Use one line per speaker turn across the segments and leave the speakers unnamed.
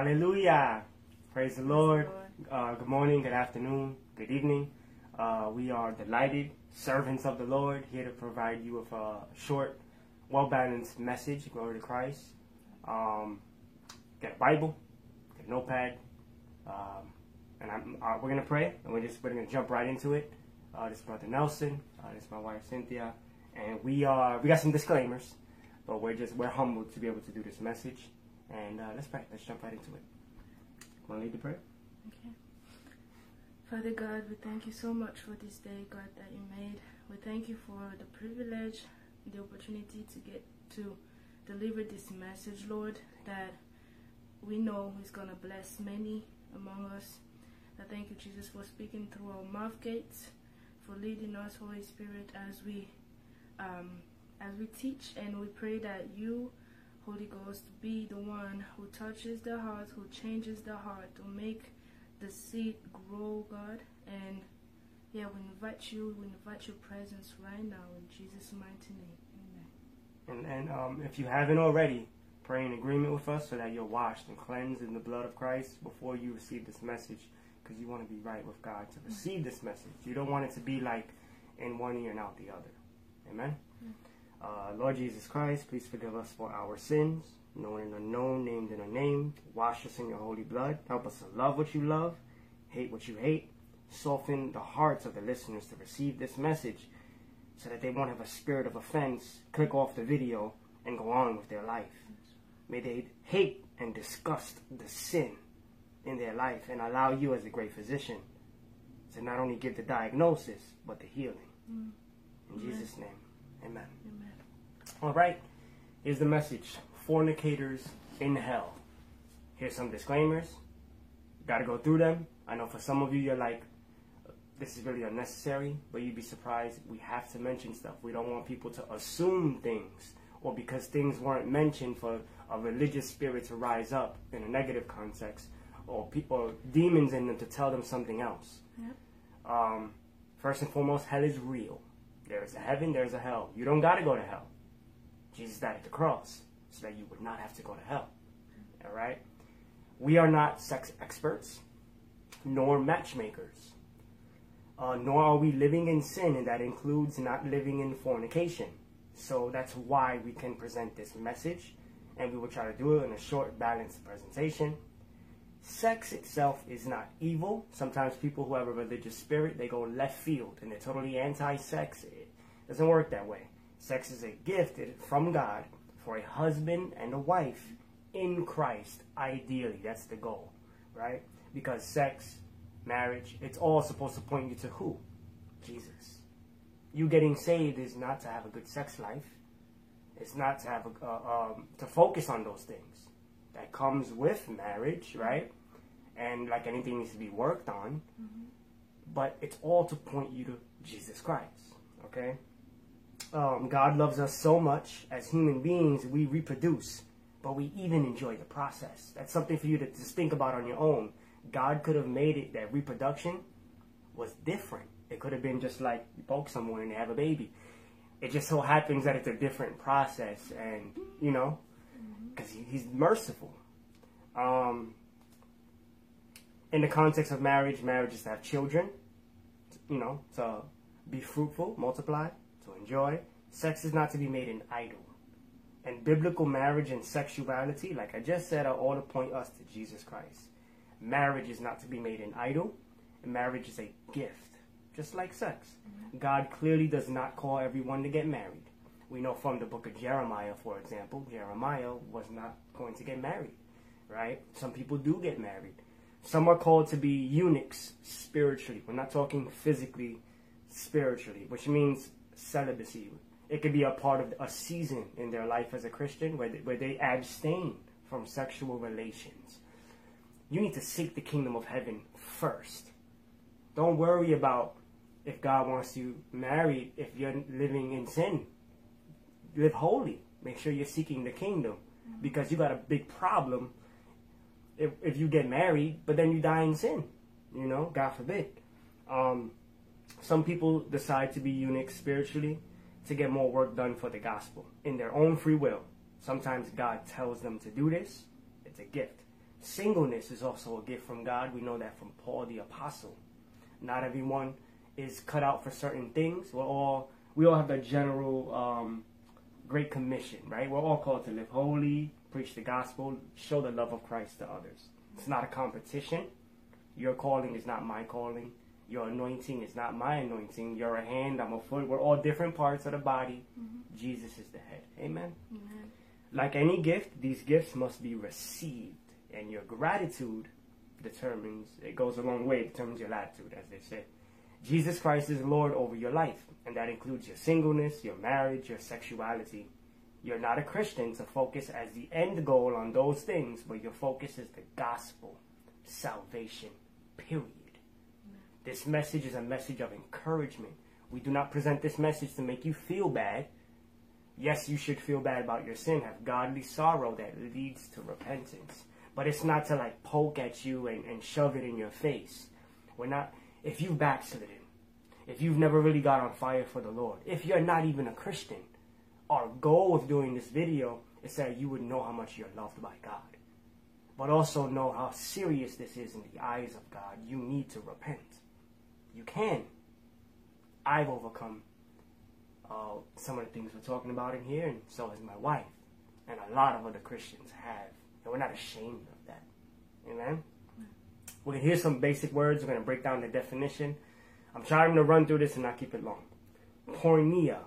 Hallelujah. Praise the Lord. Uh, good morning, good afternoon, good evening. Uh, we are delighted servants of the Lord here to provide you with a short, well balanced message. Glory to Christ. Um, get a Bible, get a notepad, um, and I'm, uh, we're going to pray, and we're just we're going to jump right into it. Uh, this is Brother Nelson, uh, this is my wife Cynthia, and we are we got some disclaimers, but we're just we're humbled to be able to do this message. And uh, let's pray. Let's jump right into it. Want to lead the prayer?
Okay. Father God, we thank you so much for this day, God, that you made. We thank you for the privilege, the opportunity to get to deliver this message, Lord, that we know is going to bless many among us. I thank you, Jesus, for speaking through our mouth gates, for leading us, Holy Spirit, as we um, as we teach, and we pray that you Holy Ghost, be the one who touches the heart, who changes the heart, to make the seed grow, God. And yeah, we invite you, we invite your presence right now in Jesus' mighty name.
Amen. And, and um, if you haven't already, pray in agreement with us so that you're washed and cleansed in the blood of Christ before you receive this message because you want to be right with God to receive this message. You don't want it to be like in one ear and out the other. Amen? Uh, Lord Jesus Christ, please forgive us for our sins, known and unknown, named and unnamed. Wash us in your holy blood. Help us to love what you love, hate what you hate. Soften the hearts of the listeners to receive this message so that they won't have a spirit of offense, click off the video, and go on with their life. May they hate and disgust the sin in their life and allow you as a great physician to not only give the diagnosis, but the healing. Mm. In Amen. Jesus' name, amen.
Amen.
All right, here's the message fornicators in hell. Here's some disclaimers. Got to go through them. I know for some of you, you're like, this is really unnecessary, but you'd be surprised. We have to mention stuff. We don't want people to assume things, or because things weren't mentioned for a religious spirit to rise up in a negative context, or people, or demons in them to tell them something else.
Yep.
Um, first and foremost, hell is real. There is a heaven, there's a hell. You don't got to go to hell. Jesus died at the cross so that you would not have to go to hell. All right? We are not sex experts, nor matchmakers, uh, nor are we living in sin, and that includes not living in fornication. So that's why we can present this message, and we will try to do it in a short, balanced presentation. Sex itself is not evil. Sometimes people who have a religious spirit, they go left field and they're totally anti-sex. Doesn't work that way. Sex is a gift from God for a husband and a wife in Christ, ideally. That's the goal, right? Because sex, marriage, it's all supposed to point you to who? Jesus. You getting saved is not to have a good sex life. It's not to have a, uh, um, to focus on those things. That comes with marriage, right? And like anything needs to be worked on. Mm-hmm. But it's all to point you to Jesus Christ, okay? Um, God loves us so much as human beings, we reproduce, but we even enjoy the process. That's something for you to just think about on your own. God could have made it that reproduction was different. It could have been just like you poke someone and they have a baby. It just so happens that it's a different process, and you know, because he, he's merciful. Um, in the context of marriage, marriage is to have children, you know, to be fruitful, multiply enjoy. Sex is not to be made an idol. And biblical marriage and sexuality, like I just said, are all to point us to Jesus Christ. Marriage is not to be made an idol. Marriage is a gift, just like sex. God clearly does not call everyone to get married. We know from the book of Jeremiah, for example, Jeremiah was not going to get married, right? Some people do get married. Some are called to be eunuchs spiritually. We're not talking physically, spiritually, which means celibacy. It could be a part of a season in their life as a Christian where they, where they abstain from sexual relations. You need to seek the kingdom of heaven first. Don't worry about if God wants you married if you're living in sin. Live holy. Make sure you're seeking the kingdom because you got a big problem if, if you get married, but then you die in sin. You know, God forbid. Um, some people decide to be eunuchs spiritually to get more work done for the gospel in their own free will. Sometimes God tells them to do this. It's a gift. Singleness is also a gift from God. We know that from Paul the apostle. Not everyone is cut out for certain things. We're all we all have the general um, great commission, right? We're all called to live holy, preach the gospel, show the love of Christ to others. It's not a competition. Your calling is not my calling. Your anointing is not my anointing. You're a hand, I'm a foot. We're all different parts of the body. Mm-hmm. Jesus is the head. Amen? Amen. Like any gift, these gifts must be received. And your gratitude determines, it goes a long way, determines your latitude, as they say. Jesus Christ is Lord over your life, and that includes your singleness, your marriage, your sexuality. You're not a Christian to focus as the end goal on those things, but your focus is the gospel, salvation, period. This message is a message of encouragement. We do not present this message to make you feel bad. Yes, you should feel bad about your sin, have godly sorrow that leads to repentance. But it's not to like poke at you and, and shove it in your face. We're not, if you've backslidden, if you've never really got on fire for the Lord, if you're not even a Christian, our goal of doing this video is that you would know how much you're loved by God. But also know how serious this is in the eyes of God. You need to repent. You can. I've overcome uh, some of the things we're talking about in here, and so has my wife. And a lot of other Christians have. And we're not ashamed of that. Amen? We're going to hear some basic words. We're going to break down the definition. I'm trying to run through this and not keep it long. Porneia.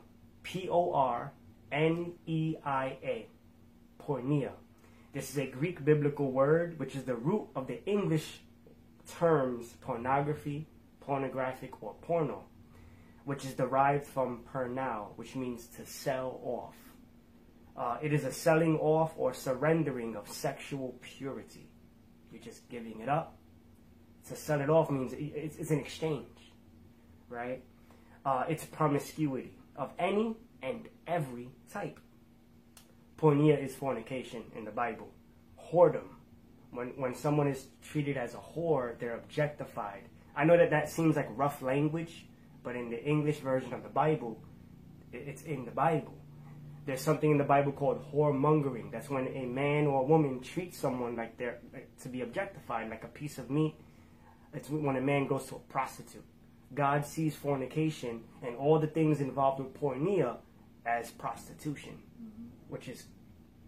P O R N E I A. Porneia. This is a Greek biblical word which is the root of the English terms pornography, pornographic, or porno, which is derived from pernao, which means to sell off. Uh, it is a selling off or surrendering of sexual purity. You're just giving it up to sell it off means it's, it's an exchange, right? Uh, it's promiscuity of any and every type. Porneia is fornication in the Bible. Whoredom. When, when someone is treated as a whore, they're objectified. I know that that seems like rough language, but in the English version of the Bible, it's in the Bible. There's something in the Bible called whoremongering. That's when a man or a woman treats someone like they're like, to be objectified, like a piece of meat it's when a man goes to a prostitute. God sees fornication and all the things involved with porneia as prostitution, mm-hmm. which is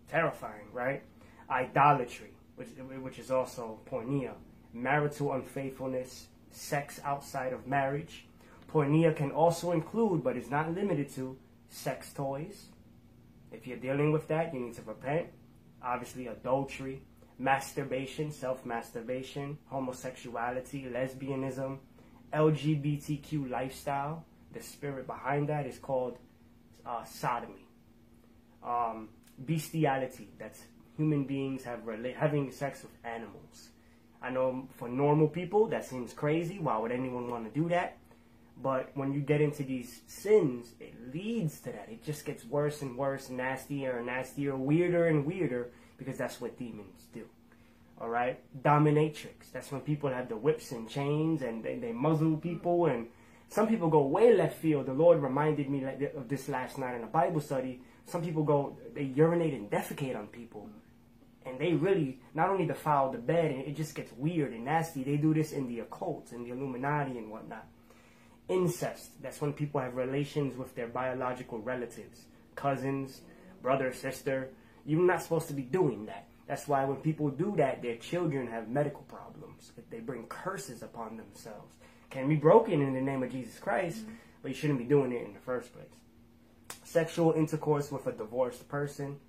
terrifying, right? Idolatry, which, which is also porneia. Marital unfaithfulness, sex outside of marriage. Porneia can also include, but is not limited to, sex toys. If you're dealing with that, you need to repent. Obviously, adultery, masturbation, self masturbation, homosexuality, lesbianism, LGBTQ lifestyle. The spirit behind that is called uh, sodomy. Um, bestiality, that's human beings have having sex with animals. I know for normal people that seems crazy. Why would anyone want to do that? But when you get into these sins, it leads to that. It just gets worse and worse, nastier and nastier, weirder and weirder because that's what demons do. All right, dominatrix. That's when people have the whips and chains and they, they muzzle people. And some people go way left field. The Lord reminded me of this last night in a Bible study. Some people go, they urinate and defecate on people. And they really not only defile the bed, and it just gets weird and nasty. They do this in the occult and the Illuminati and whatnot. Incest. That's when people have relations with their biological relatives, cousins, brother, sister. You're not supposed to be doing that. That's why when people do that, their children have medical problems. They bring curses upon themselves. Can be broken in the name of Jesus Christ, mm-hmm. but you shouldn't be doing it in the first place. Sexual intercourse with a divorced person,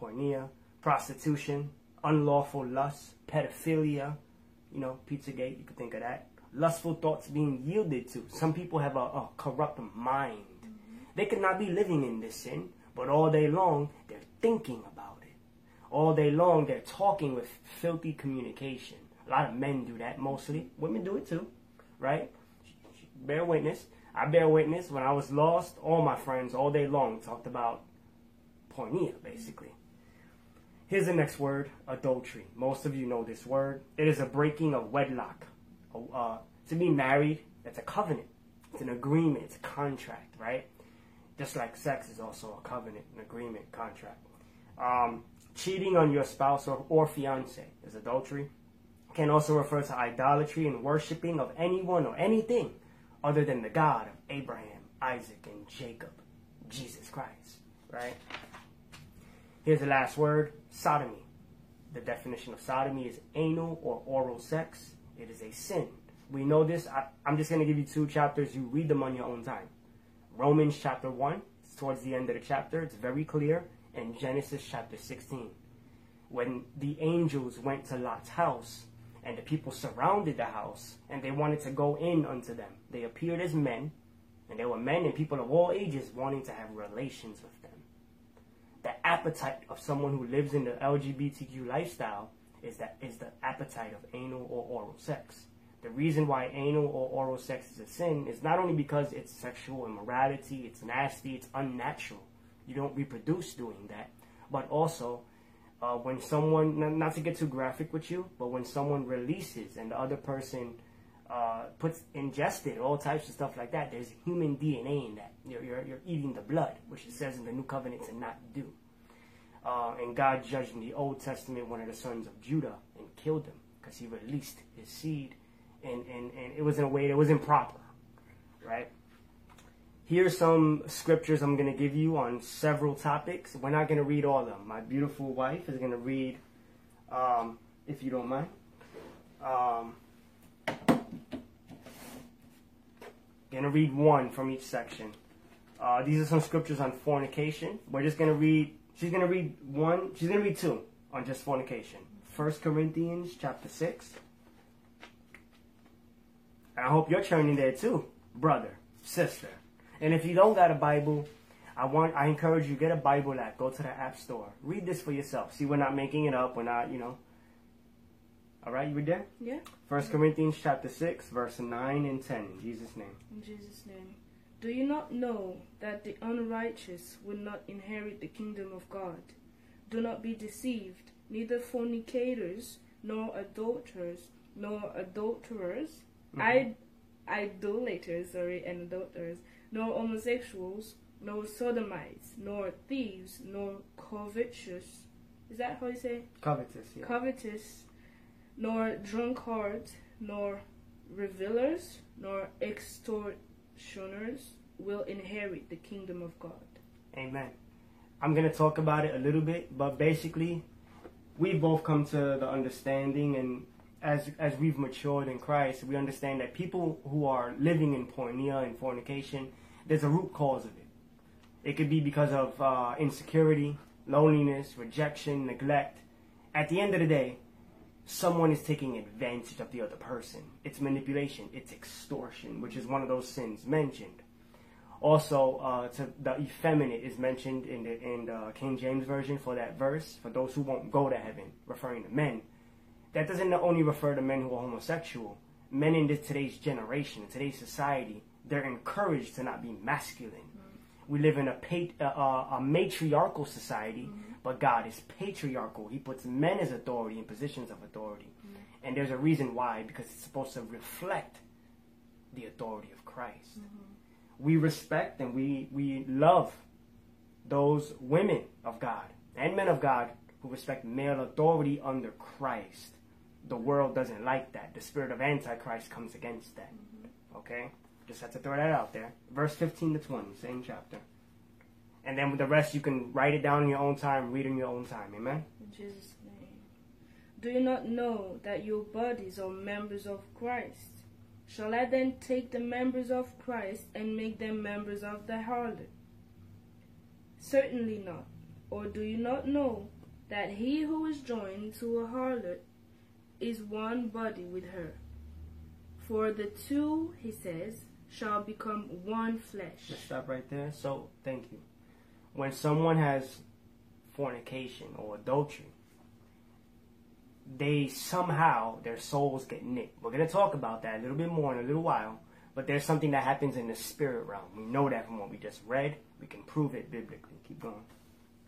porneia, prostitution, unlawful lust, pedophilia, you know, Pizzagate, you could think of that. Lustful thoughts being yielded to. Some people have a, a corrupt mind. Mm-hmm. They could not be living in this sin, but all day long they're thinking about it. All day long they're talking with filthy communication. A lot of men do that mostly. Women do it too, right? Bear witness. I bear witness. When I was lost, all my friends all day long talked about porneia, basically. Here's the next word, adultery. Most of you know this word. It is a breaking of wedlock. Uh, to be married, that's a covenant. It's an agreement. It's a contract, right? Just like sex is also a covenant, an agreement, contract. Um, Cheating on your spouse or, or fiance is adultery. Can also refer to idolatry and worshiping of anyone or anything other than the God of Abraham, Isaac, and Jacob, Jesus Christ. Right? Here's the last word sodomy. The definition of sodomy is anal or oral sex. It is a sin. We know this. I, am just going to give you two chapters. You read them on your own time. Romans chapter 1, it's towards the end of the chapter. It's very clear. And Genesis chapter 16. When the angels went to Lot's house and the people surrounded the house and they wanted to go in unto them, they appeared as men. And there were men and people of all ages wanting to have relations with the appetite of someone who lives in the LGBTQ lifestyle is that is the appetite of anal or oral sex. The reason why anal or oral sex is a sin is not only because it's sexual immorality, it's nasty, it's unnatural. You don't reproduce doing that, but also uh, when someone, not to get too graphic with you, but when someone releases and the other person uh, puts ingested all types of stuff like that. There's human DNA in that. You're, you're, you're eating the blood, which it says in the New Covenant to not do. Uh, and God judged in the Old Testament one of the sons of Judah and killed him because he released his seed, and, and, and it was in a way that was improper, right? Here's some scriptures I'm going to give you on several topics. We're not going to read all of them. My beautiful wife is going to read, um, if you don't mind. Um, Going to read one from each section. Uh, these are some scriptures on fornication. We're just going to read, she's going to read one, she's going to read two on just fornication. First Corinthians chapter 6. And I hope you're turning there too, brother, sister. And if you don't got a Bible, I want I encourage you get a Bible app. Go to the app store. Read this for yourself. See, we're not making it up. We're not, you know, all right, you read there?
Yeah.
First Corinthians chapter 6, verse 9 and 10. In Jesus' name.
In Jesus' name. Do you not know that the unrighteous will not inherit the kingdom of God? Do not be deceived. Neither fornicators, nor adulterers, nor adulterers, mm-hmm. idolaters, sorry, and adulterers, nor homosexuals, nor sodomites, nor thieves, nor covetous. Is that how you say?
Covetous, yeah.
Covetous nor drunkards, nor revilers, nor extortioners will inherit the kingdom of God.
Amen. I'm going to talk about it a little bit, but basically, we both come to the understanding and as as we've matured in Christ, we understand that people who are living in porneia and fornication, there's a root cause of it. It could be because of uh, insecurity, loneliness, rejection, neglect. At the end of the day, someone is taking advantage of the other person. It's manipulation. It's extortion, which is one of those sins mentioned. Also, uh, the effeminate is mentioned in the in the King James version for that verse for those who won't go to heaven, referring to men. That doesn't only refer to men who are homosexual. Men in this, today's generation, today's society, they're encouraged to not be masculine. We live in a, pat- uh, a matriarchal society. Mm-hmm but God is patriarchal. He puts men as authority in positions of authority. Mm-hmm. And there's a reason why, because it's supposed to reflect the authority of Christ. Mm-hmm. We respect and we, we love those women of God and men of God who respect male authority under Christ. The world doesn't like that. The spirit of Antichrist comes against that. Mm-hmm. Okay? Just have to throw that out there. Verse 15 to 20, same chapter. And then with the rest, you can write it down in your own time, read in your own time. Amen?
In Jesus' name. Do you not know that your bodies are members of Christ? Shall I then take the members of Christ and make them members of the harlot? Certainly not. Or do you not know that he who is joined to a harlot is one body with her? For the two, he says, shall become one flesh.
Just stop right there. So, thank you when someone has fornication or adultery, they somehow their souls get nicked. We're gonna talk about that a little bit more in a little while, but there's something that happens in the spirit realm. We know that from what we just read. We can prove it biblically. Keep going.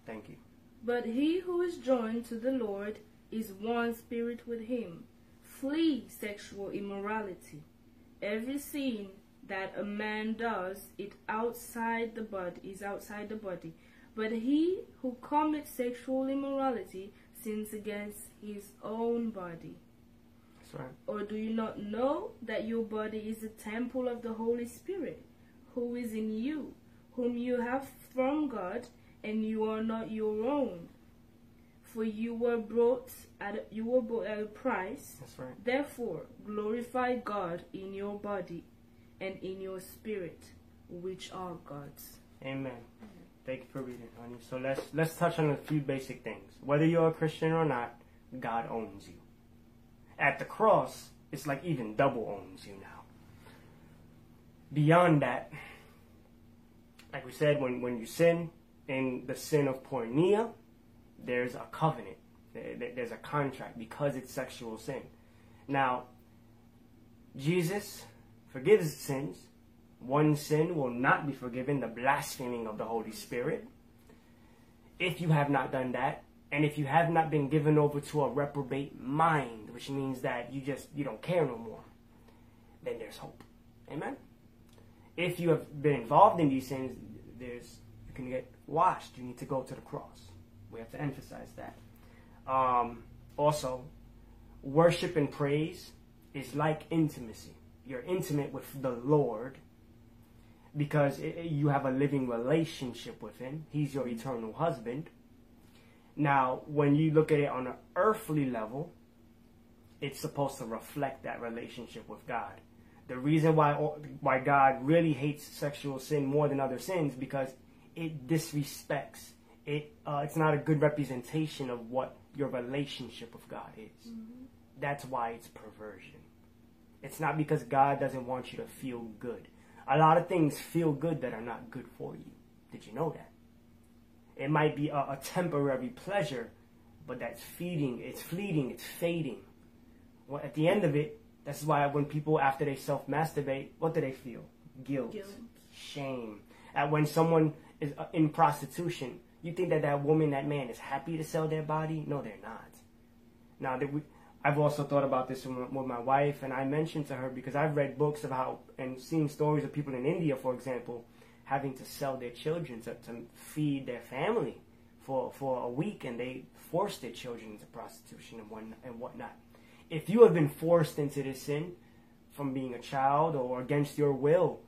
Thank you.
But he who is joined to the Lord is one spirit with him. Flee sexual immorality. Every sin that a man does it outside the body is outside the body But he who commits sexual immorality sins against his own body.
Right.
Or do you not know that your body is a temple of the Holy Spirit, who is in you, whom you have from God, and you are not your own? For you were brought at a, you were bought at a price.
That's right.
Therefore, glorify God in your body and in your spirit, which are God's.
Amen. Thank you for reading, honey. So let's let's touch on a few basic things. Whether you're a Christian or not, God owns you. At the cross, it's like even double owns you now. Beyond that, like we said, when, when you sin in the sin of porneia, there's a covenant. There- there- There's a contract because it's sexual sin. Now, Jesus forgives sins. One sin will not be forgiven, the blaspheming of the Holy Spirit. If you have not done that, and if you have not been given over to a reprobate mind, which means that you just you don't care no more, then there's hope. Amen. If you have been involved in these sins, there's you can get washed. You need to go to the cross. We have to emphasize that. Um, also, worship and praise is like intimacy. You're intimate with the Lord because i- i- you have a living relationship with Him. He's your eternal husband. Now, when you look at it on an earthly level, it's supposed to reflect that relationship with God. The reason why why God really hates sexual sin more than other sins because it disrespects it. Uh, it's not a good representation of what your relationship with God is. That's why it's perversion. It's not because God doesn't want you to feel good. A lot of things feel good that are not good for you. Did you know that? It might be a, a temporary pleasure, but that's feeding, it's fleeting, it's fading. Well, at the end of it, that's why when people, after they self masturbate, what do they feel? Guilt,
Guilt.
shame. And when someone is uh, in prostitution, you think that that woman, that man is happy to sell their body? No, they're not. Now, I've also thought about this with my, wife, and I mentioned to her because I've read books of how and seen stories of people in India, for example, having to sell their children to, to feed their family for, for a week, and they force their children into prostitution and, one, and whatnot. If you have been forced into this sin from being a child or against your will,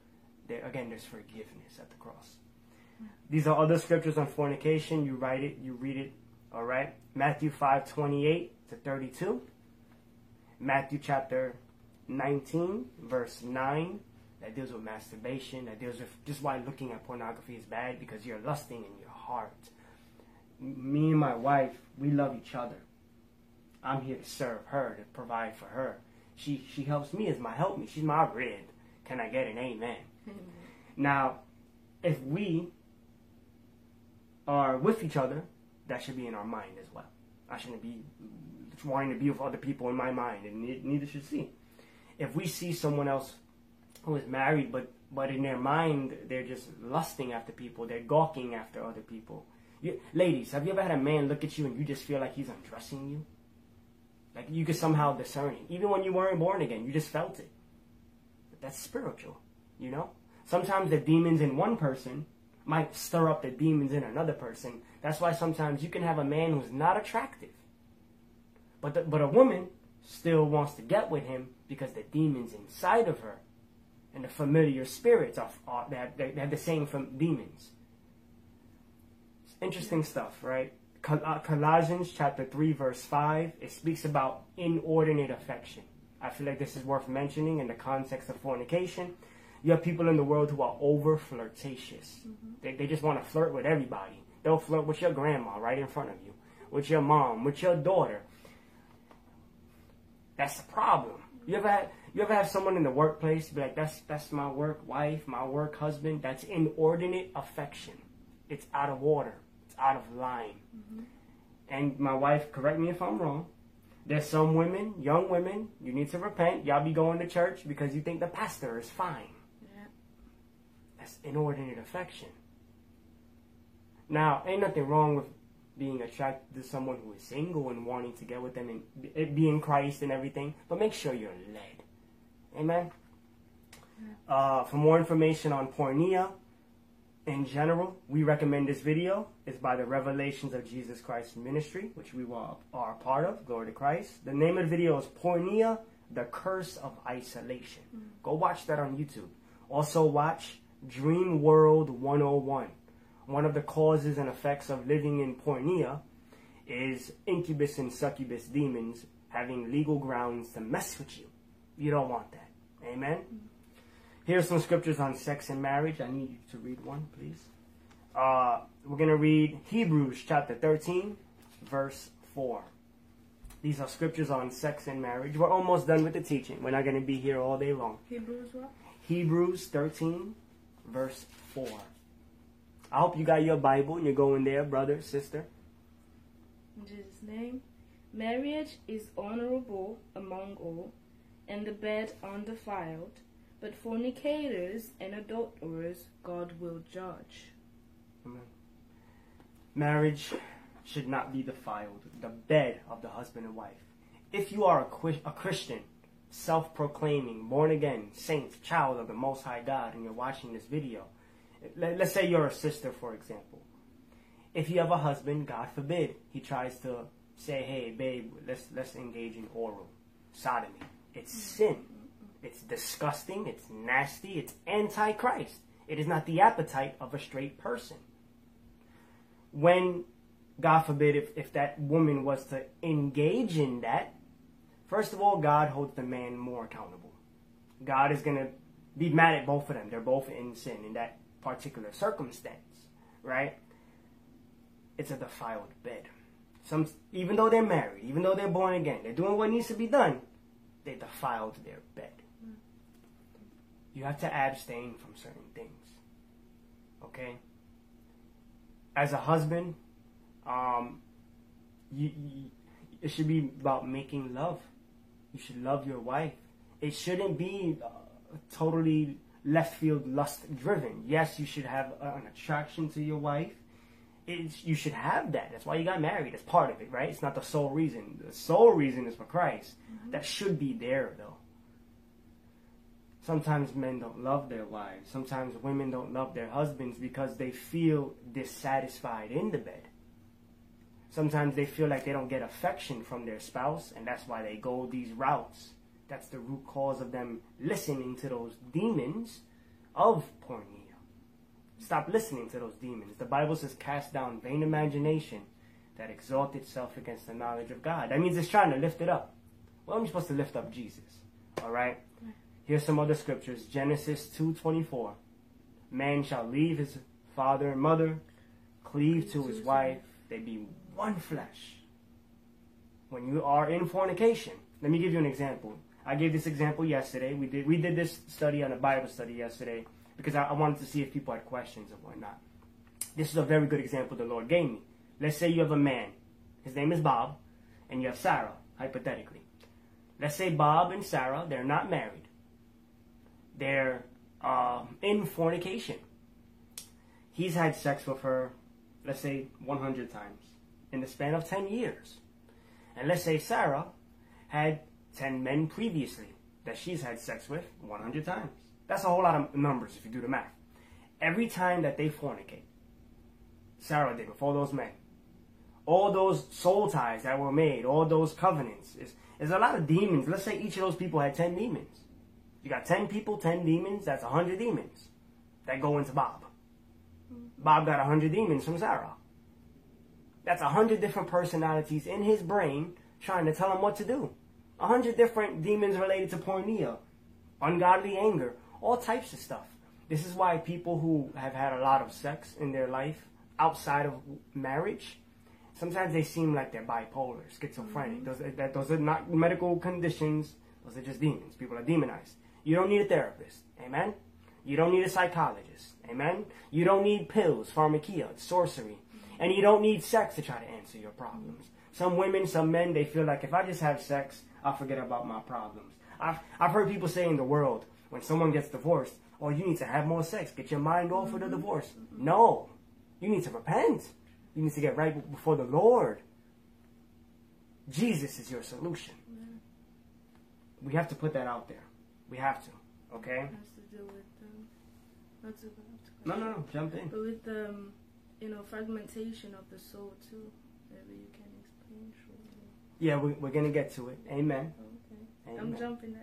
there, again, there's forgiveness at the cross. These are other scriptures on fornication. You write it, you read it, all right? Matthew 5 28 to 32. Matthew chapter 19, verse 9, that deals with masturbation, that deals with just why looking at pornography is bad because you're lusting in your heart. Me and my wife, we love each other. I'm here to serve her, to provide for her. She she helps me as my help me. She's my rib. Can I get an amen? Now, if we are with each other, that should be in our mind as well. I shouldn't be wanting to be with other people in my mind, and neither should she. If we see someone else who is married, but but in their mind they're just lusting after people, they're gawking after other people. You, ladies, have you ever had a man look at you and you just feel like he's undressing you? Like you could somehow discern it, even when you weren't born again, you just felt it. But that's spiritual, you know. Sometimes the demons in one person might stir up the demons in another person. That's why sometimes you can have a man who's not attractive, but the, but a woman still wants to get with him because the demons inside of her and the familiar spirits are, are they, have, they have the same from demons. It's interesting stuff, right? Col- uh, Colossians chapter 3 verse 5 it speaks about inordinate affection. I feel like this is worth mentioning in the context of fornication. You have people in the world who are over flirtatious. They, they just want to flirt with everybody. They'll flirt with your grandma right in front of you, with your mom, with your daughter. That's the problem. You ever had, you ever have someone in the workplace be like, that's that's my work wife, my work husband. That's inordinate affection. It's out of order. It's out of line. Mm-hmm. And my wife, correct me if I'm wrong. There's some women, young women, you need to repent. Y'all be going to church because you think the pastor is fine.
Yeah.
That's inordinate affection. Now, ain't nothing wrong with being attracted to someone who is single and wanting to get with them and it be in Christ and everything, but make sure you're led. Amen. Uh, for more information on porneia, in general, we recommend this video. It's by the Revelations of Jesus Christ Ministry, which we are a part of. Glory to Christ. The name of the video is Porneia, the Curse of Isolation. Go watch that on YouTube. Also watch Dream World 101. One of the causes and effects of living in porneia is incubus and succubus demons having legal grounds to mess with you. You don't want that. Amen? Here's some scriptures on sex and marriage. I need you to read one, please. Uh, we're going to read Hebrews chapter 13, verse 4. These are scriptures on sex and marriage. We're almost done with the teaching. We're not going to be here all day long.
Hebrews what?
Hebrews 13, verse 4. I hope you got your Bible and you're going there, brother, sister.
In Jesus' name. Marriage is honorable among all, and the bed undefiled, but fornicators and adulterers God will judge.
Amen. Marriage should not be defiled, the bed of the husband and wife. If you are a, a Christian, self proclaiming, born again, saint, child of the Most High God, and you're watching this video, let, let's say you're a sister, for example. If you have a husband, God forbid, he tries to say, hey, babe, let's, let's engage in oral sodomy. It's mm-hmm. sin. It's disgusting. It's nasty. It's anti-Christ. It is not the appetite of a straight person. When, God forbid, if, if that woman was to engage in that, first of all, God holds the man more accountable. God is going to be mad at both of them. They're both in sin in that particular circumstance, right? It's a defiled bed. Some, even though they're married, even though they're born again, they're doing what needs to be done. They defiled their bed. You have to abstain from certain things. Okay. As a husband, um, you, you, it should be about making love. You should love your wife. It shouldn't be uh, totally left field lust driven. Yes, you should have an attraction to your wife. It's, you should have that. That's why you got married. That's part of it, right? It's not the sole reason. The sole reason is for Christ. Mm-hmm. That should be there, though. Sometimes men don't love their wives. Sometimes women don't love their husbands because they feel dissatisfied in the bed. Sometimes they feel like they don't get affection from their spouse, and that's why they go these routes. That's the root cause of them listening to those demons of porneia. Stop listening to those demons. The Bible says, cast down vain imagination that exalt itself against the knowledge of God. That means it's trying to lift it up. Well, I'm supposed to lift up Jesus. All right? Here's some other scriptures. Genesis 2.24. Man shall leave his father and mother, cleave to his wife. They be one flesh. When you are in fornication, let me give you an example. I gave this example yesterday. We did we did this study on a Bible study yesterday because I, I wanted to see if people had questions and whatnot. This is a very good example the Lord gave me. Let's say you have a man. His name is Bob, and you have Sarah, hypothetically. Let's say Bob and Sarah, they're not married. They're um, in fornication. He's had sex with her, let's say, 100 times in the span of 10 years. And let's say Sarah had 10 men previously that she's had sex with 100 times. That's a whole lot of numbers if you do the math. Every time that they fornicate, Sarah did with all those men, all those soul ties that were made, all those covenants, is, is a lot of demons. Let's say each of those people had 10 demons. You got 10 people, 10 demons, that's 100 demons that go into Bob. Bob got 100 demons from Sarah. That's 100 different personalities in his brain trying to tell him what to do. 100 different demons related to porneia, ungodly anger, all types of stuff. This is why people who have had a lot of sex in their life outside of marriage, sometimes they seem like they're bipolar, schizophrenic. Mm-hmm. Those, that, those are not medical conditions. Those are just demons. People are demonized. You don't need a therapist. Amen? You don't need a psychologist. Amen? You don't need pills, pharmakeia, sorcery. Mm-hmm. And you don't need sex to try to answer your problems. Some women, some men, they feel like if I just have sex, I'll forget about my problems. I've, I've heard people say in the world, when someone gets divorced, oh, you need to have more sex. Get your mind off of the divorce. No. You need to repent. You need to get right before the Lord. Jesus is your solution. We have to put that out there. We have to. Okay?
Has to do with um, Not to, not to
No, no, no. Jump in.
But with the, um, you know, fragmentation of the soul too, maybe you can explain shortly.
Yeah, we, we're gonna get to it. Amen.
Okay. I'm jumping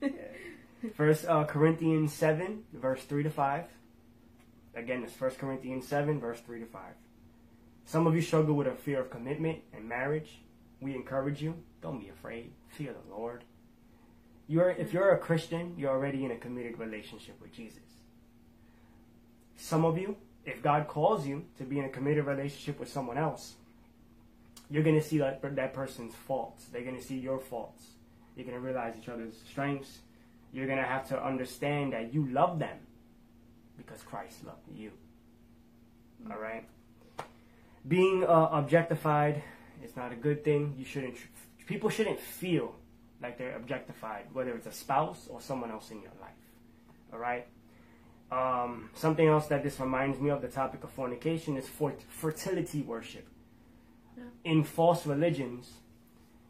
ahead.
First uh, Corinthians seven, verse three to five. Again, it's First Corinthians seven, verse three to five. Some of you struggle with a fear of commitment and marriage. We encourage you. Don't be afraid. Fear the Lord. You're if you're a Christian, you're already in a committed relationship with Jesus. Some of you, if God calls you to be in a committed relationship with someone else, you're gonna see that that person's faults. They're gonna see your faults. You're gonna realize each other's strengths. You're gonna have to understand that you love them because Christ loved you. All right. Being uh, objectified is not a good thing. You shouldn't. People shouldn't feel like they're objectified, whether it's a spouse or someone else in your life. All right. Um, something else that this reminds me of the topic of fornication is fort- fertility worship.
Yeah.
In false religions,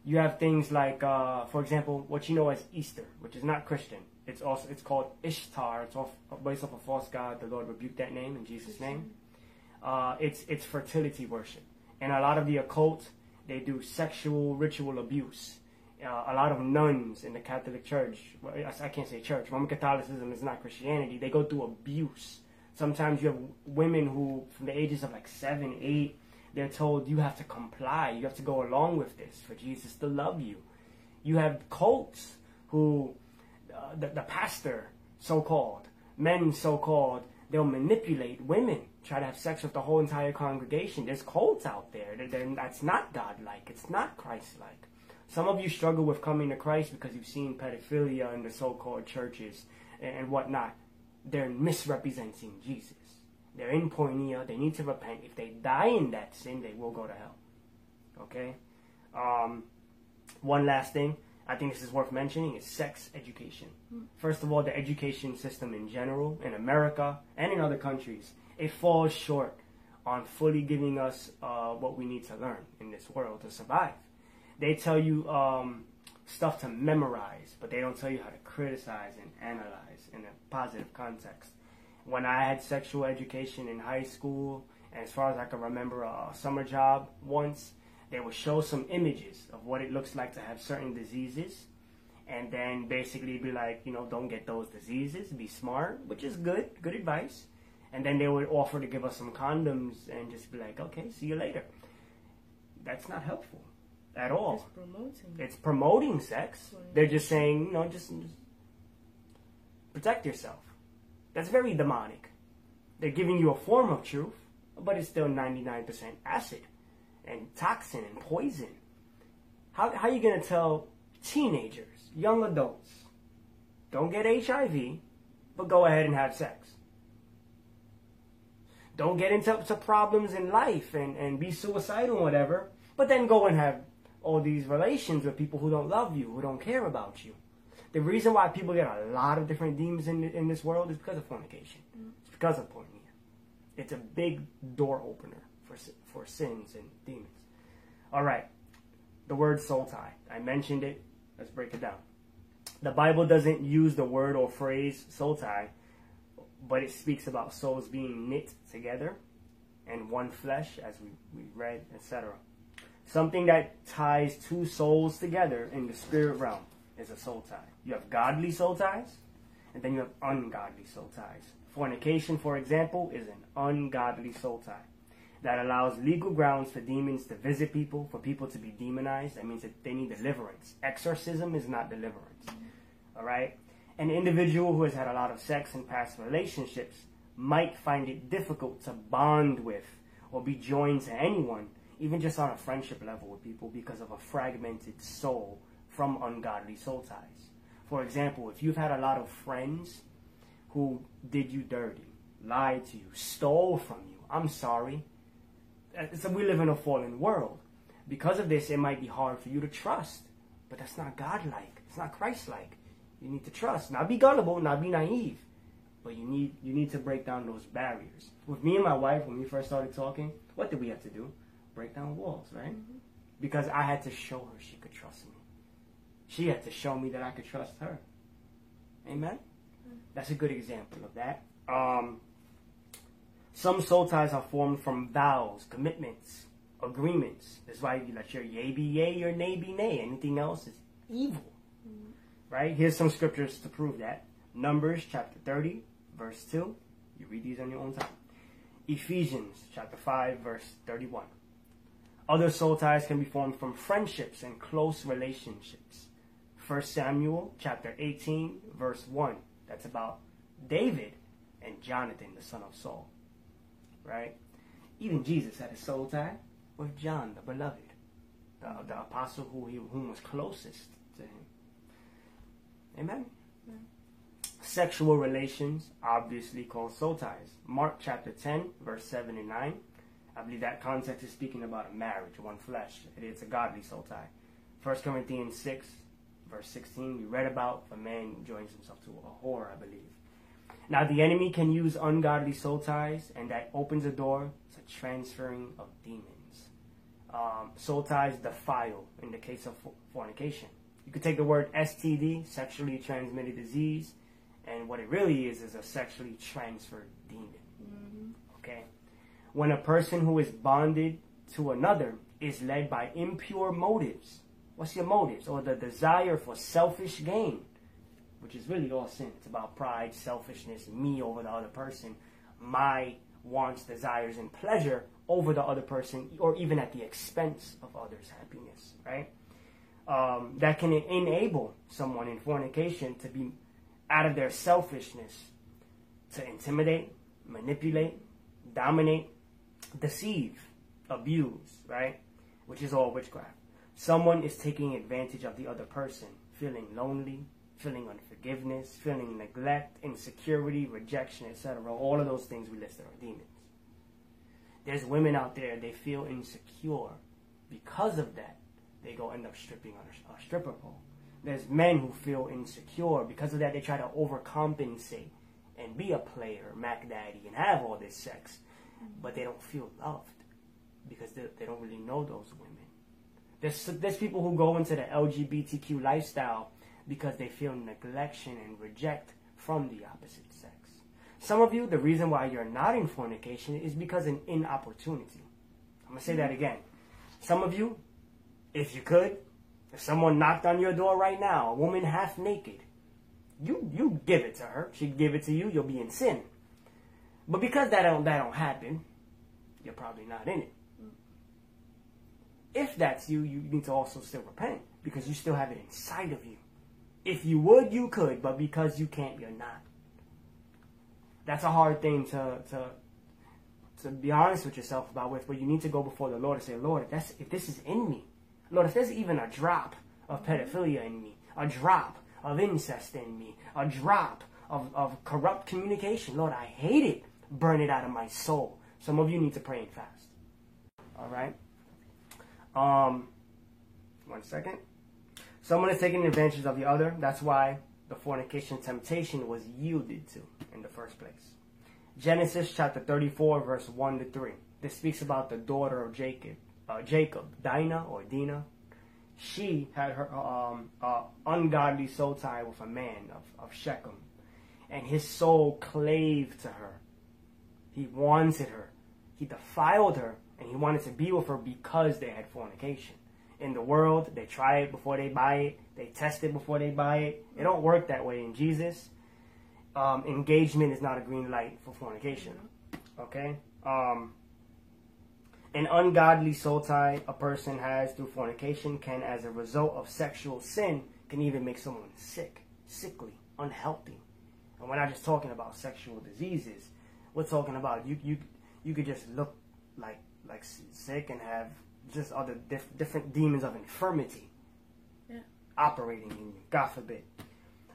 you have things like, uh, for example, what you know as Easter, which is not Christian. It's also it's called Ishtar. It's off, based off a false god. The Lord rebuked that name in Jesus' name. Uh, it's it's fertility worship, and a lot of the occult they do sexual ritual abuse. Uh, a lot of nuns in the Catholic Church, well, I I can't say church. Roman Catholicism is not Christianity. They go through abuse. Sometimes you have women who, from the ages of like seven, eight, they're told you have to comply. You have to go along with this for Jesus to love you. You have cults who, uh, the, the pastor, so called, men so called, they'll manipulate women, try to have sex with the whole entire congregation. There's cults out there. That that- that's not God-like. It's not Christ-like. Some of you struggle with coming to Christ because you've seen pedophilia in the so-called churches and, and whatnot. They're misrepresenting Jesus. They're in porneia. They need to repent. If they die in that sin, they will go to hell. Okay? Um, one last thing I think this is worth mentioning is sex education. First of all, the education system in general, in America and in other countries, it falls short on fully giving us uh, what we need to learn in this world to survive. They tell you um, stuff to memorize, but they don't tell you how to criticize and analyze in a positive context. When I had sexual education in high school, and as far as I can remember, a summer job once, they would show some images of what it looks like to have certain diseases, and then basically be like, you know, don't get those diseases, be smart, which is good, good advice. And then they would offer to give us some condoms and just be like, okay, see you later. That's not helpful at all.
It's promoting.
It's promoting sex. They're just saying, you know, just, just protect yourself. That's very demonic. They're giving you a form of truth, but it's still 99% acid and toxin and poison. How, how are you going to tell teenagers, young adults, don't get HIV, but go ahead and have sex? Don't get into to problems in life and, and be suicidal or whatever, but then go and have all these relations with people who don't love you, who don't care about you. The reason why people get a lot of different demons in, in this world is because of fornication. Mm. It's because of porneia. It's a big door opener for, for sins and demons. All right. The word soul tie. I mentioned it. Let's break it down. The Bible doesn't use the word or phrase soul tie, but it speaks about souls being knit together and one flesh, as we, we read, etc. Something that ties two souls together in the spirit realm is a soul tie. You have godly soul ties, and then you have ungodly soul ties. Fornication, for example, is an ungodly soul tie that allows legal grounds for demons to visit people, for people to be demonized. That means that they need deliverance. Exorcism is not deliverance. All right? An individual who has had a lot of sex in past relationships might find it difficult to bond with or be joined to anyone, even just on a friendship level with people, because of a fragmented soul from ungodly soul ties. For example, if you've had a lot of friends who did you dirty, lied to you, stole from you, I'm sorry. Uh, So we live in a fallen world. Because of this, it might be hard for you to trust. But that's not godlike. It's not Christ-like. You need to trust, not be gullible, not be naive, but you need you need to break down those barriers. With me and my wife, when we first started talking, what did we have to do? Break down walls, right? Because I had to show her she could trust me. She had to show me that I could trust her. Amen. That's a good example of that. Um, some soul ties are formed from vows, commitments, agreements. That's why you let your yea be yea, your nay be nay. Anything else is evil. Right? Here's some scriptures to prove that. Numbers chapter 30, verse 2. You read these on your own time. Ephesians chapter 5, verse 31. Other soul ties can be formed from friendships and close relationships. 1 Samuel chapter 18, verse 1. That's about David and Jonathan, the son of Saul. Right? Even Jesus had a soul tie with John, the beloved, the, the apostle who he, whom was closest to him. Amen? Sexual relations, obviously called soul ties. Mark chapter 10, verse 7 and 9. I believe that context is speaking about a marriage, one flesh. It is a godly soul tie. 1 Corinthians 6, verse 16, we read about a man joins himself to a whore, I believe. Now, the enemy can use ungodly soul ties, and that opens a door to transferring of demons. Um, soul ties defile in the case of fornication. You could take the word STD, sexually transmitted disease, and what it really is is a sexually transferred demon.
Mm-hmm.
Okay? When a person who is bonded to another is led by impure motives, what's your motives? Or the desire for selfish gain, which is really all sin. It's about pride, selfishness, me over the other person, my wants, desires, and pleasure over the other person, or even at the expense of others' happiness, right? Um, that can enable someone in fornication to be out of their selfishness to intimidate, manipulate, dominate, deceive, abuse, right? Which is all witchcraft. Someone is taking advantage of the other person, feeling lonely, feeling unforgiveness, feeling neglect, insecurity, rejection, etc. All of those things we listed are demons. There's women out there, they feel insecure. Because of that, they go end up stripping on a, stripper pole. There's men who feel insecure. Because of that, they try to overcompensate and be a player, Mac Daddy, and have all this sex. But they don't feel loved because they, they don't really know those women. There's, there's people who go into the LGBTQ lifestyle because they feel neglection and reject from the opposite sex. Some of you, the reason why you're not in fornication is because an inopportunity. I'm going to say that again. Some of you, if you could, if someone knocked on your door right now, a woman half naked, you you give it to her. She'd give it to you. You'll be in sin. But because that don't that don't happen, you're probably not in it. If that's you, you need to also still repent because you still have it inside of you. If you would, you could, but because you can't, you're not. That's a hard thing to to to be honest with yourself about with, but you need to go before the Lord and say, Lord, if that's if this is in me, Lord, if there's even a drop of pedophilia in me, a drop of incest in me, a drop of, of corrupt communication, Lord, I hate it. Burn it out of my soul. Some of you need to pray and fast. All right? Um, one second. Someone is taking advantage of the other. That's why the fornication temptation was yielded to in the first place. Genesis chapter 34, verse 1 to 3. This speaks about the daughter of Jacob, uh, Jacob, Dinah or Dinah. She had her um, uh, ungodly soul tie with a man of, of Shechem, and his soul clave to her. He wanted her. He defiled her, and he wanted to be with her because they had fornication. In the world, they try it before they buy it. They test it before they buy it. It don't work that way in Jesus. Um, engagement is not a green light for fornication. Okay. Um, an ungodly soul tie a person has through fornication can, as a result of sexual sin, can even make someone sick, sickly, unhealthy. And we're not just talking about sexual diseases. We're talking about you you you could just look like like sick and have just other diff- different demons of infirmity
Yeah.
operating in you. God forbid.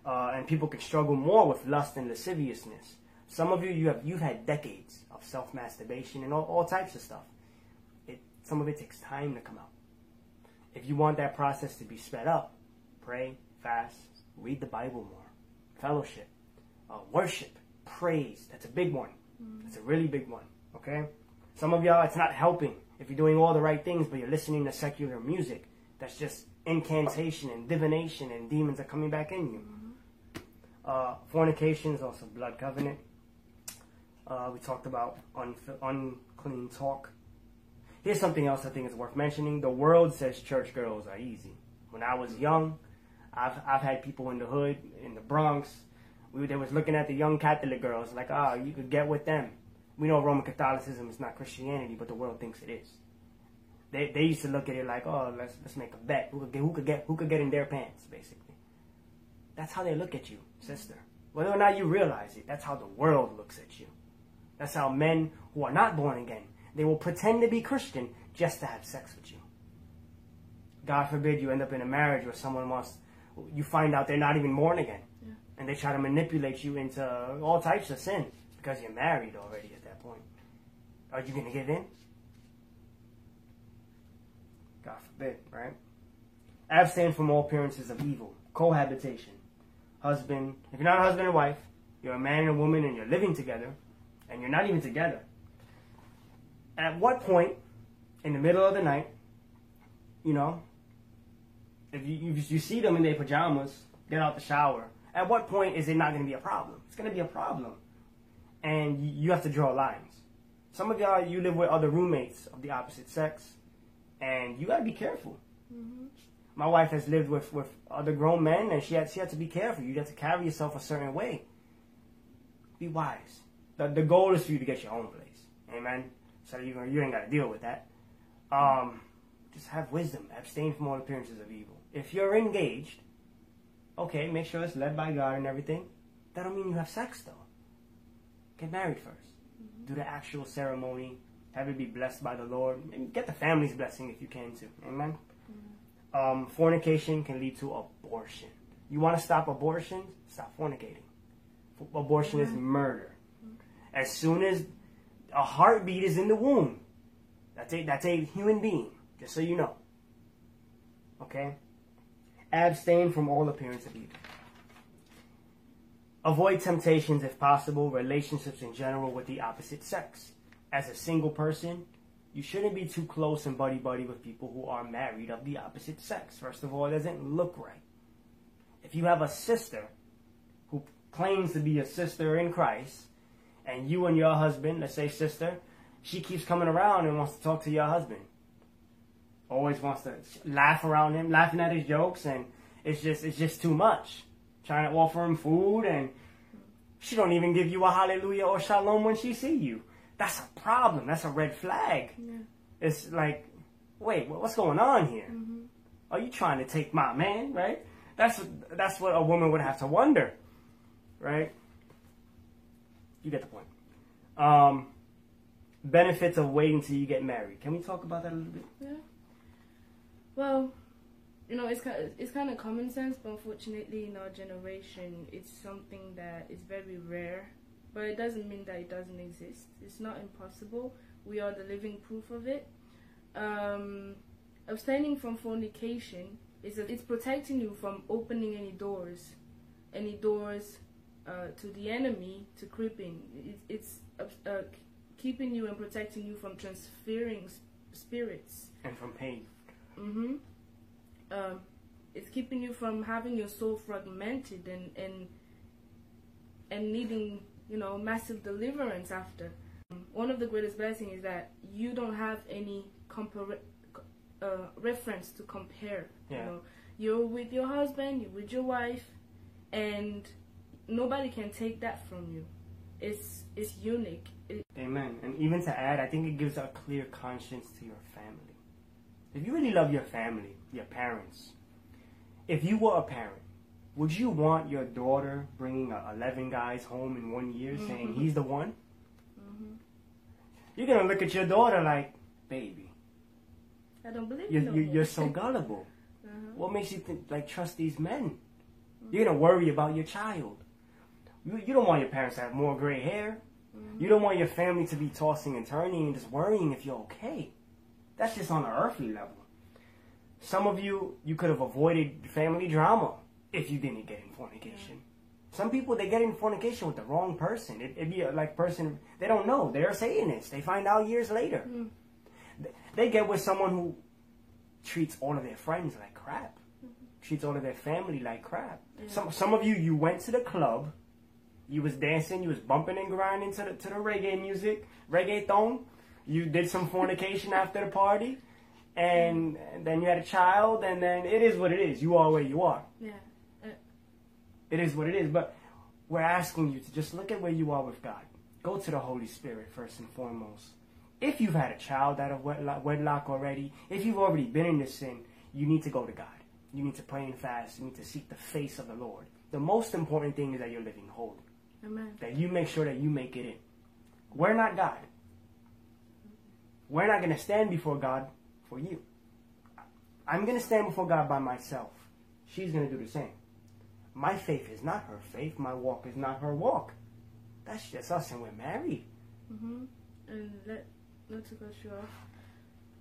Uh, and people can struggle more with lust and lasciviousness. Some of you, you have you've had decades of self masturbation and all, all types of stuff. It some of it takes time to come out. If you want that process to be sped up, pray, fast, read the Bible more, fellowship, uh, worship, praise. That's a big one. That's a really big one. Okay. Some of y'all, it's not helping if you're doing all the right things, but you're listening to secular music. That's just incantation and divination, and demons are coming back in you. Uh, fornication is also blood covenant. Uh, we talked about unf- unclean talk. Here's something else I think is worth mentioning. The world says church girls are easy. When I was young, I've, I've had people in the hood, in the Bronx, we, they was looking at the young Catholic girls like, ah, oh, you could get with them. We know Roman Catholicism is not Christianity, but the world thinks it is. They, they used to look at it like, oh, let's let's make a bet. Who could get who could get who could get in their pants, basically. That's how they look at you, sister. Whether or not you realize it, that's how the world looks at you. That's how men who are not born again, they will pretend to be Christian just to have sex with you. God forbid you end up in a marriage where someone wants, you find out they're not even born again. Yeah. And they try to manipulate you into all types of sin because you're married already at that point. Are you going to give in? God forbid, right? Abstain from all appearances of evil. Cohabitation. Husband, if you're not a husband and wife, you're a man and a woman and you're living together, and you're not even together. At what point, in the middle of the night, you know, if you, if you see them in their pajamas, get out the shower, at what point is it not going to be a problem? It's going to be a problem. And you have to draw lines. Some of y'all, you live with other roommates of the opposite sex and you got to be careful. Mm-hmm. My wife has lived with, with other grown men, and she had she had to be careful. You have to carry yourself a certain way. Be wise. The, the goal is for you to get your own place. Amen. So you you ain't got to deal with that. Um, just have wisdom. Abstain from all appearances of evil. If you're engaged, okay, make sure it's led by God and everything. That don't mean you have sex though. Get married 1st mm-hmm. Do the actual ceremony have it be blessed by the Lord. And get the family's blessing if you can too. Amen. Mm-hmm. Um, fornication can lead to abortion. You want to stop abortion? Stop fornicating. Abortion mm-hmm. is murder. Mm-hmm. As soon as a heartbeat is in the womb, that's a that's a human being. Just so you know. Okay. Abstain from all appearance of evil. Avoid temptations if possible, relationships in general with the opposite sex as a single person, you shouldn't be too close and buddy buddy with people who are married of the opposite sex. First of all, it doesn't look right. If you have a sister who claims to be a sister in Christ, and you and your husband, let's say sister, she keeps coming around and wants to talk to your husband. Always wants to laugh around him, laughing at his jokes, and it's just it's just too much. Trying to offer him food, and she don't even give you a hallelujah or shalom when she see you that's a problem. That's a red flag. Yeah. It's like, wait, what's going on here? Mm-hmm. Are you trying to take my man? Right? That's that's what a woman would have to wonder, right? You get the point. Um, benefits of waiting till you get married. Can we talk about that a little bit?
Yeah. Well, you know, it's kind of, it's kind of common sense, but unfortunately, in our generation, it's something that is very rare but it doesn't mean that it doesn't exist. It's not impossible. We are the living proof of it. Um, abstaining from fornication is a, it's protecting you from opening any doors, any doors uh, to the enemy to creep in. It, it's uh, keeping you and protecting you from transferring spirits
and from pain.
Mm-hmm. Um, it's keeping you from having your soul fragmented and and and needing you know, massive deliverance after. One of the greatest blessings is that you don't have any compar- uh, reference to compare. Yeah. You know, you're with your husband, you're with your wife, and nobody can take that from you. It's it's unique. It-
Amen. And even to add, I think it gives a clear conscience to your family. If you really love your family, your parents, if you were a parent would you want your daughter bringing uh, 11 guys home in one year mm-hmm. saying he's the one? Mm-hmm. You're going to look at your daughter like, baby.
I don't believe
you're, you. You're so gullible. uh-huh. What makes you think, like trust these men? Mm-hmm. You're going to worry about your child. You, you don't want your parents to have more gray hair. Mm-hmm. You don't want your family to be tossing and turning and just worrying if you're okay. That's just on an earthly level. Some of you, you could have avoided family drama if you didn't get in fornication. Some people they get in fornication with the wrong person. It, would be a, like person they don't know. They're a Satanist. They find out years later. Mm. They get with someone who treats all of their friends like crap. Mm-hmm. Treats all of their family like crap. Yeah. Some some of you you went to the club You was dancing, you was bumping and grinding to the to the reggae music, reggaeton. You did some fornication after the party, and, and then you had a child, and then it is what it is. You are where you are.
Yeah.
It is what it is. But we're asking you to just look at where you are with God. Go to the Holy Spirit first and foremost. If you've had a child out of wedlock, wedlock already, if you've already been in this sin, you need to go to God. You need to pray and fast. You need to seek the face of the Lord. The most important thing is that you're living holy.
Amen.
That you make sure that you make it in. We're not God. We're not going to stand before God for you. I'm going to stand before God by myself. She's going to do the same. My faith is not her faith. My walk is not her walk. That's just us, and we're married.
Mm-hmm. And let not to cut you off.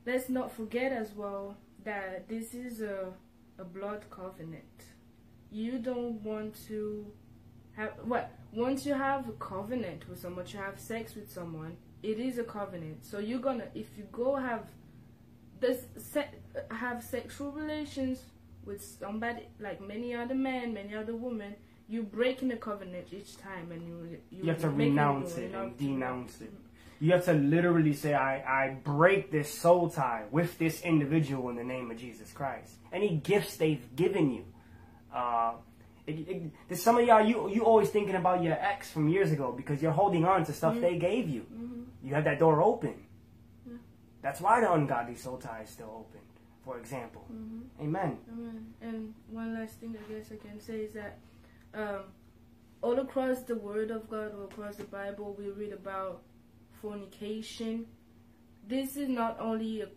Let's not forget as well that this is a a blood covenant. You don't want to have what once you have a covenant with someone, you have sex with someone. It is a covenant. So you're gonna if you go have this se- have sexual relations with somebody like many other men, many other women, you're breaking the covenant each time, and you you,
You have to renounce it and denounce it. You have to literally say, I, I break this soul tie with this individual in the name of Jesus Christ. Any gifts they've given you. Uh, it, it, there's some of y'all, you, you always thinking about your ex from years ago because you're holding on to stuff they mm-hmm. gave you. Mm-hmm. You have that door open. That's why the ungodly soul tie is still open, for example. Mm-hmm. Amen.
Amen. And one last thing I guess I can say is that um, all across the Word of God, all across the Bible, we read about fornication. This is not only a,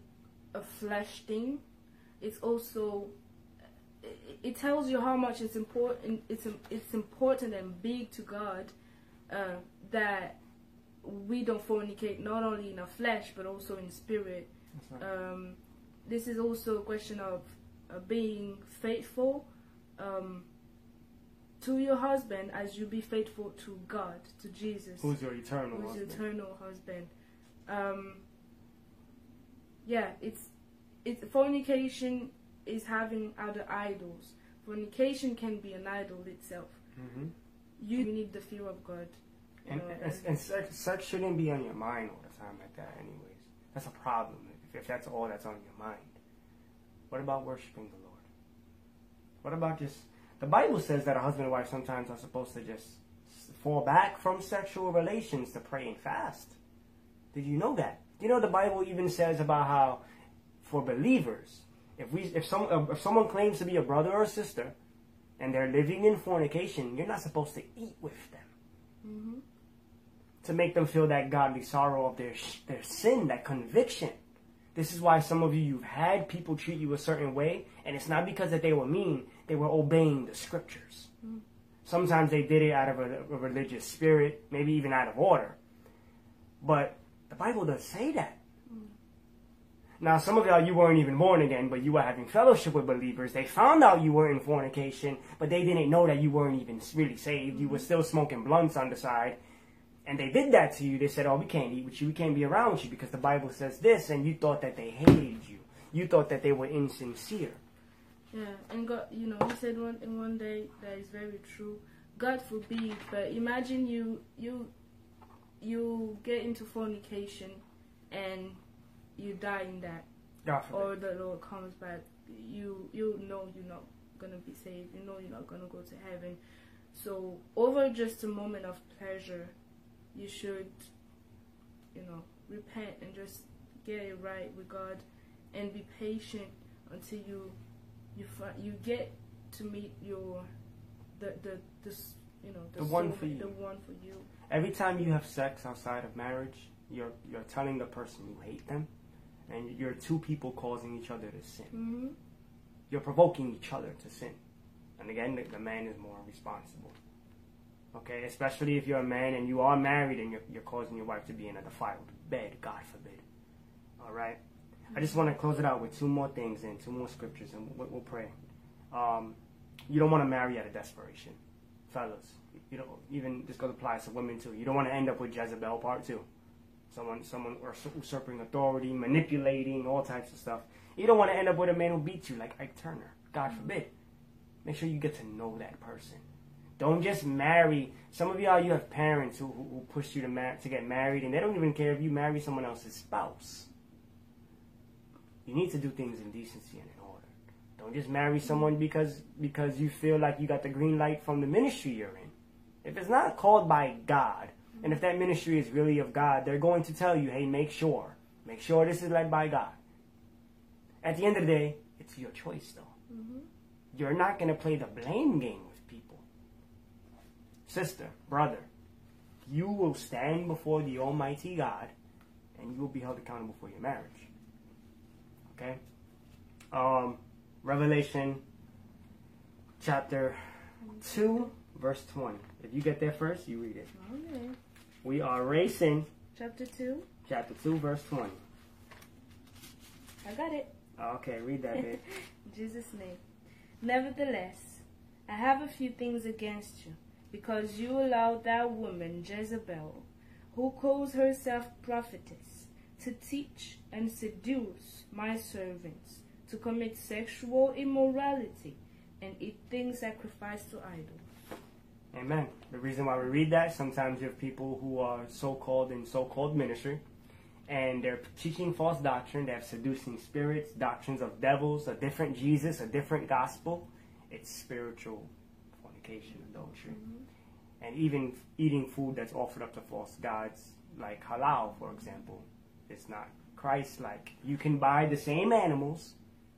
a flesh thing; it's also it, tells you how much it's important. It's it's important and big to God uh, that we don't fornicate not only in our flesh but also in spirit.
Right.
Um, this is also a question of uh, being faithful um, to your husband as you be faithful to God, to Jesus,
Who's your eternal
who's your
husband?
eternal husband. Um, yeah, it's it's fornication is having other idols. Fornication can be an idol itself.
hmm
You need the fear of God.
And,
know,
and, and sex, sex shouldn't be on your mind all the time like that, anyways. That's a problem if, if that's all that's on your mind. What about worshiping the Lord? What about just. The Bible says that a husband and wife sometimes are supposed to just fall back from sexual relations to pray and fast. Did you know that? You know the Bible even says about how, for believers, if we if some if someone claims to be a brother or a sister, and they're living in fornication, you're not supposed to eat with them
hmm
to make them feel that godly sorrow of their their sin, that conviction. This is why some of you you've had people treat you a certain way, and it's not because that they were mean; they were obeying the scriptures. Sometimes they did it out of a, a religious spirit, maybe even out of order. But the Bible does say that. Now, some of y'all, you weren't even born again, but you were having fellowship with believers. They found out you were in fornication, but they didn't know that you weren't even really saved. You were still smoking blunts on the side. And they did that to you. They said, oh, we can't eat with you. We can't be around with you because the Bible says this. And you thought that they hated you. You thought that they were insincere.
Yeah, and God, you know, He said one in one day that is very true. God forbid, but imagine you you you get into fornication and you die in that,
God forbid.
or the Lord comes back. You you know you're not gonna be saved. You know you're not gonna go to heaven. So over just a moment of pleasure, you should, you know, repent and just get it right with God, and be patient until you you fi- you get to meet your the the this you know
The one for you.
the one for you.
Every time you have sex outside of marriage, you're, you're telling the person you hate them. And you're two people causing each other to sin.
hmm
You're provoking each other to sin. And again, the, the man is more responsible. Okay, especially if you're a man and you are married and you're, you're causing your wife to be in a defiled bed, God forbid. All right? I just want to close it out with two more things and two more scriptures, and we'll, we'll pray. Um, you don't want to marry out of desperation, fellas. You don't even this goes applies to women too. You don't want to end up with Jezebel part two, someone someone or usurping authority, manipulating, all types of stuff. You don't want to end up with a man who beats you like Ike Turner. God mm-hmm. forbid. Make sure you get to know that person. Don't just marry. Some of y'all, you have parents who, who, who push you to, mar- to get married, and they don't even care if you marry someone else's spouse. You need to do things in decency and in order. Don't just marry mm-hmm. someone because because you feel like you got the green light from the ministry you're in. If it's not called by God, and if that ministry is really of God, they're going to tell you, hey, make sure. Make sure this is led by God. At the end of the day, it's your choice, though.
Mm-hmm.
You're not going to play the blame game with people. Sister, brother, you will stand before the Almighty God and you will be held accountable for your marriage. Okay? Um, Revelation chapter 2, verse 20. If you get there first, you read it.
Okay.
We are racing
Chapter 2.
chapter 2, verse 20.
I got it.
Okay, read that bit.
Jesus' name. Nevertheless, I have a few things against you, because you allowed that woman Jezebel, who calls herself prophetess, to teach and seduce my servants to commit sexual immorality and eat things sacrificed to idols.
Amen. The reason why we read that, sometimes you have people who are so-called in so-called ministry, and they're teaching false doctrine. They have seducing spirits, doctrines of devils, a different Jesus, a different gospel. It's spiritual fornication, adultery, mm-hmm. and even eating food that's offered up to false gods, like halal, for example. It's not Christ-like. You can buy the same animals,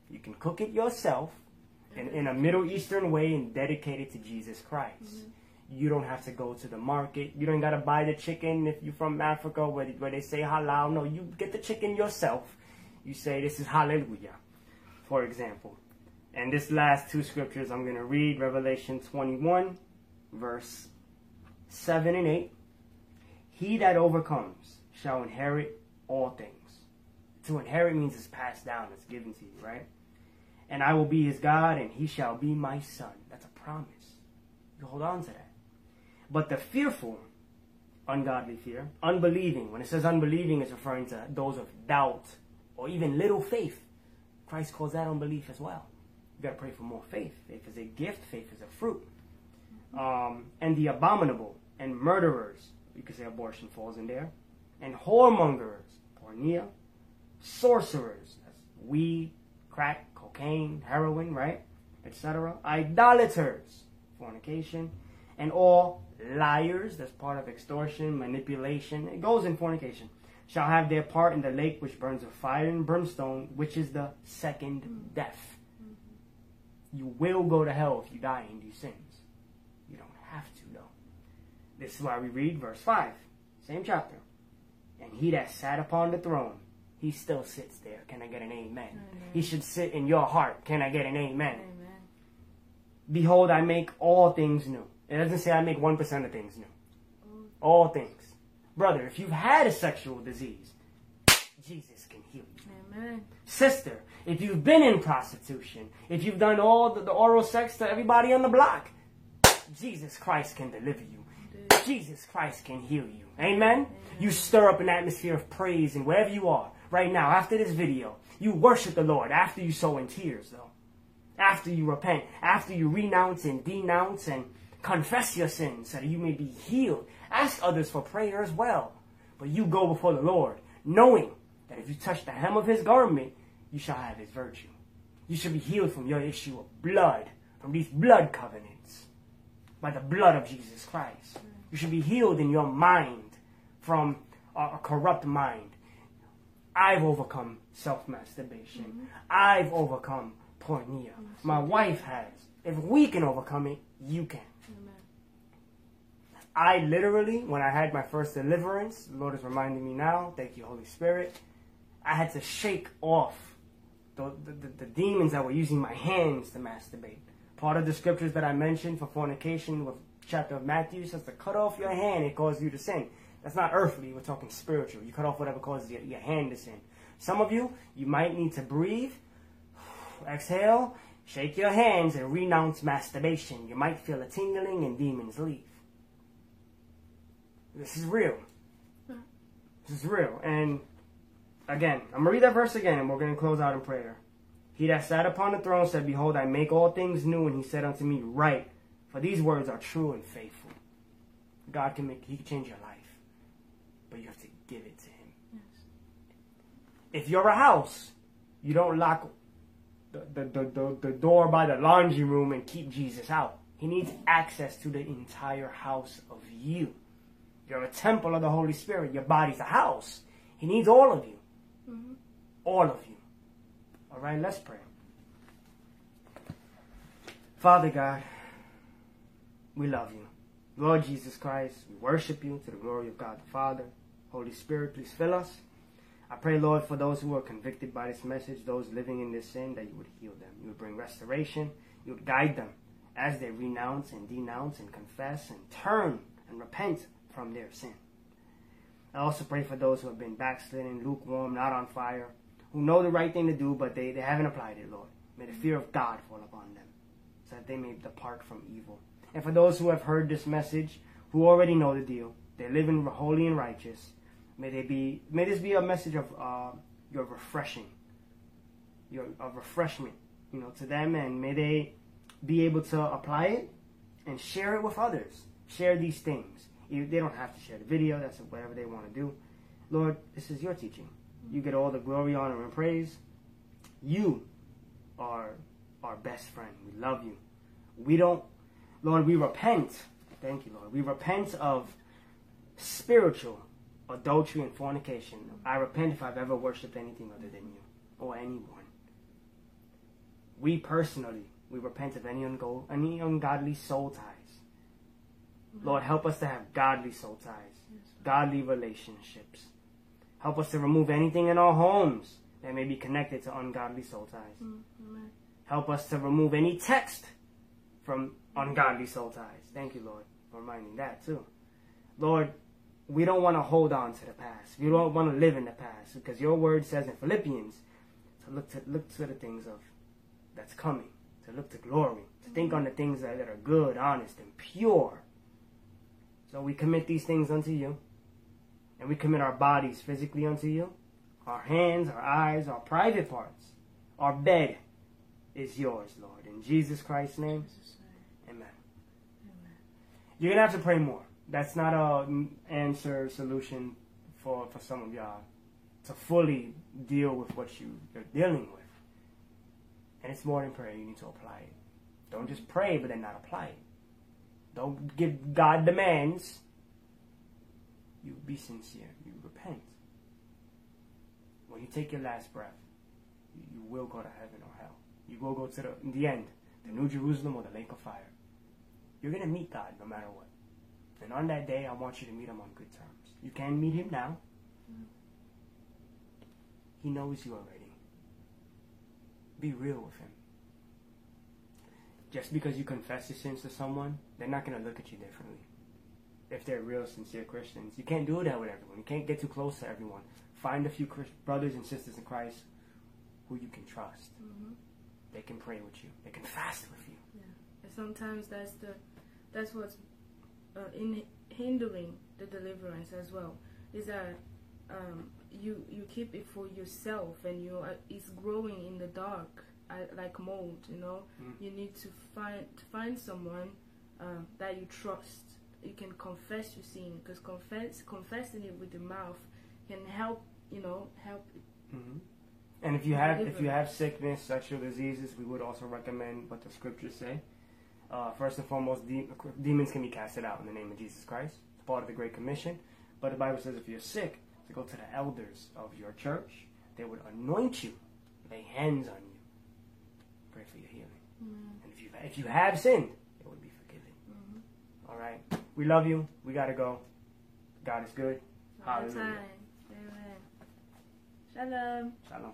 you can cook it yourself, in, in a Middle Eastern way, and dedicate it to Jesus Christ. Mm-hmm. You don't have to go to the market. You don't got to buy the chicken if you're from Africa where, where they say halal. No, you get the chicken yourself. You say this is hallelujah, for example. And this last two scriptures I'm going to read Revelation 21, verse 7 and 8. He that overcomes shall inherit all things. To inherit means it's passed down, it's given to you, right? And I will be his God, and he shall be my son. That's a promise. You hold on to that. But the fearful, ungodly fear, unbelieving, when it says unbelieving, it's referring to those of doubt or even little faith. Christ calls that unbelief as well. You got to pray for more faith. Faith is a gift, faith is a fruit. Um, and the abominable and murderers, you could say abortion falls in there, and whoremongers, porneia, sorcerers, that's weed, crack, cocaine, heroin, right? Etc. Idolaters, fornication, and all liars, that's part of extortion, manipulation, it goes in fornication, shall have their part in the lake which burns with fire and brimstone, which is the second death. You will go to hell if you die in these sins. You don't have to, though. This is why we read verse 5, same chapter. And he that sat upon the throne, he still sits there. Can I get an amen?
Amen.
He should sit in your heart. Can I get an amen?
Amen.
Behold, I make all things new. It doesn't say I make 1% of things new. All things. Brother, if you've had a sexual disease, Jesus can heal you.
Amen.
Sister, if you've been in prostitution, if you've done all the, the oral sex to everybody on the block, Jesus Christ can deliver you. Jesus Christ can heal you. Amen? You stir up an atmosphere of praise and wherever you are right now after this video. You worship the Lord after you sow in tears, though. After you repent, after you renounce and denounce and confess your sins so that you may be healed. Ask others for prayer as well. But you go before the Lord, knowing that if you touch the hem of his garment, you shall have his virtue. You shall be healed from your issue of blood, from these blood covenants, by the blood of Jesus Christ. You should be healed in your mind from a, a corrupt mind. I've overcome self masturbation. I've overcome porneia. My wife has. If we can overcome it, you can. I literally, when I had my first deliverance, the Lord is reminding me now, thank you, Holy Spirit, I had to shake off the, the, the, the demons that were using my hands to masturbate. Part of the scriptures that I mentioned for fornication with chapter of Matthew says to cut off your hand, it causes you to sin. That's not earthly, we're talking spiritual. You cut off whatever causes your, your hand to sin. Some of you, you might need to breathe, exhale, shake your hands, and renounce masturbation. You might feel a tingling and demons leave. This is real. Hmm. This is real. And again, I'm going to read that verse again, and we're going to close out in prayer. He that sat upon the throne said, Behold, I make all things new. And he said unto me, Write, for these words are true and faithful. God can make, He can change your life, but you have to give it to Him.
Yes.
If you're a house, you don't lock the, the, the, the, the door by the laundry room and keep Jesus out. He needs access to the entire house of you. You're a temple of the Holy Spirit. Your body's a house. He needs all of you.
Mhm.
All of you. All right, let's pray. Father God, we love you. Lord Jesus Christ, we worship you to the glory of God the Father. Holy Spirit, please fill us. I pray, Lord, for those who are convicted by this message, those living in this sin, that you would heal them. You would bring restoration. You would guide them as they renounce and denounce and confess and turn and repent from their sin. I also pray for those who have been backslidden, lukewarm, not on fire, who know the right thing to do, but they, they haven't applied it, Lord. May the fear of God fall upon them, so that they may depart from evil. And for those who have heard this message, who already know the deal, they live in holy and righteous, may they be may this be a message of uh, your refreshing, your of refreshment, you know, to them, and may they be able to apply it and share it with others. Share these things. You, they don't have to share the video. That's whatever they want to do. Lord, this is your teaching. You get all the glory, honor, and praise. You are our best friend. We love you. We don't, Lord, we repent. Thank you, Lord. We repent of spiritual adultery and fornication. I repent if I've ever worshipped anything other than you or anyone. We personally, we repent of any, ungo- any ungodly soul ties. Lord, help us to have godly soul ties, godly relationships. Help us to remove anything in our homes that may be connected to ungodly soul ties.
Mm.
Help us to remove any text from ungodly soul ties. Thank you, Lord, for reminding that too. Lord, we don't want to hold on to the past. We don't want to live in the past because your word says in Philippians to look to look to the things of that's coming, to look to glory, to think on the things that, that are good, honest, and pure. So we commit these things unto you, and we commit our bodies physically unto you, our hands, our eyes, our private parts, our bed is yours, Lord. In Jesus Christ's name,
Jesus' name.
amen.
Amen.
You're going to have to pray more. That's not a answer solution for, for some of y'all to fully deal with what you, you're dealing with. And it's more than prayer. You need to apply it. Don't just pray, but then not apply it. Don't give God demands. You be sincere. You repent. When you take your last breath, you, will go to heaven or hell. You will go to the, the end, the New Jerusalem or the lake of fire. You're going to meet God no matter what. And on that day, I want you to meet him on good terms. You can meet him now. He knows you already. Be real with him. Just because you confess your sins to someone, they're not going to look at you differently. If they're real, sincere Christians, you can't do that with everyone. You can't get too close to everyone. Find a few Chris- brothers and sisters in Christ who you can trust.
Mhm.
They can pray with you. They can fast with you.
And sometimes that's the that's what's uh, in hindering the deliverance as well. Is that um, you you keep it for yourself and you are, it's growing in the dark like mold. You know,
Mm.
you need to find to find someone um, that you trust. You can confess your sin because confess confessing it with the mouth can help. You know, help.
hmm And if you have if you have sickness, sexual diseases, we would also recommend what the scriptures say. Uh, first and foremost, de- demons can be casted out in the name of Jesus Christ. It's part of the Great Commission. But the Bible says if you're sick, to go to the elders of your church. They would anoint you, lay hands on you, pray for your healing.
Mm,
And if you if you have sinned, it would be forgiven.
mhm.
All right. We love you. We gotta go. God is good.
All
Hallelujah.
time. Amen. Shalom.
Shalom.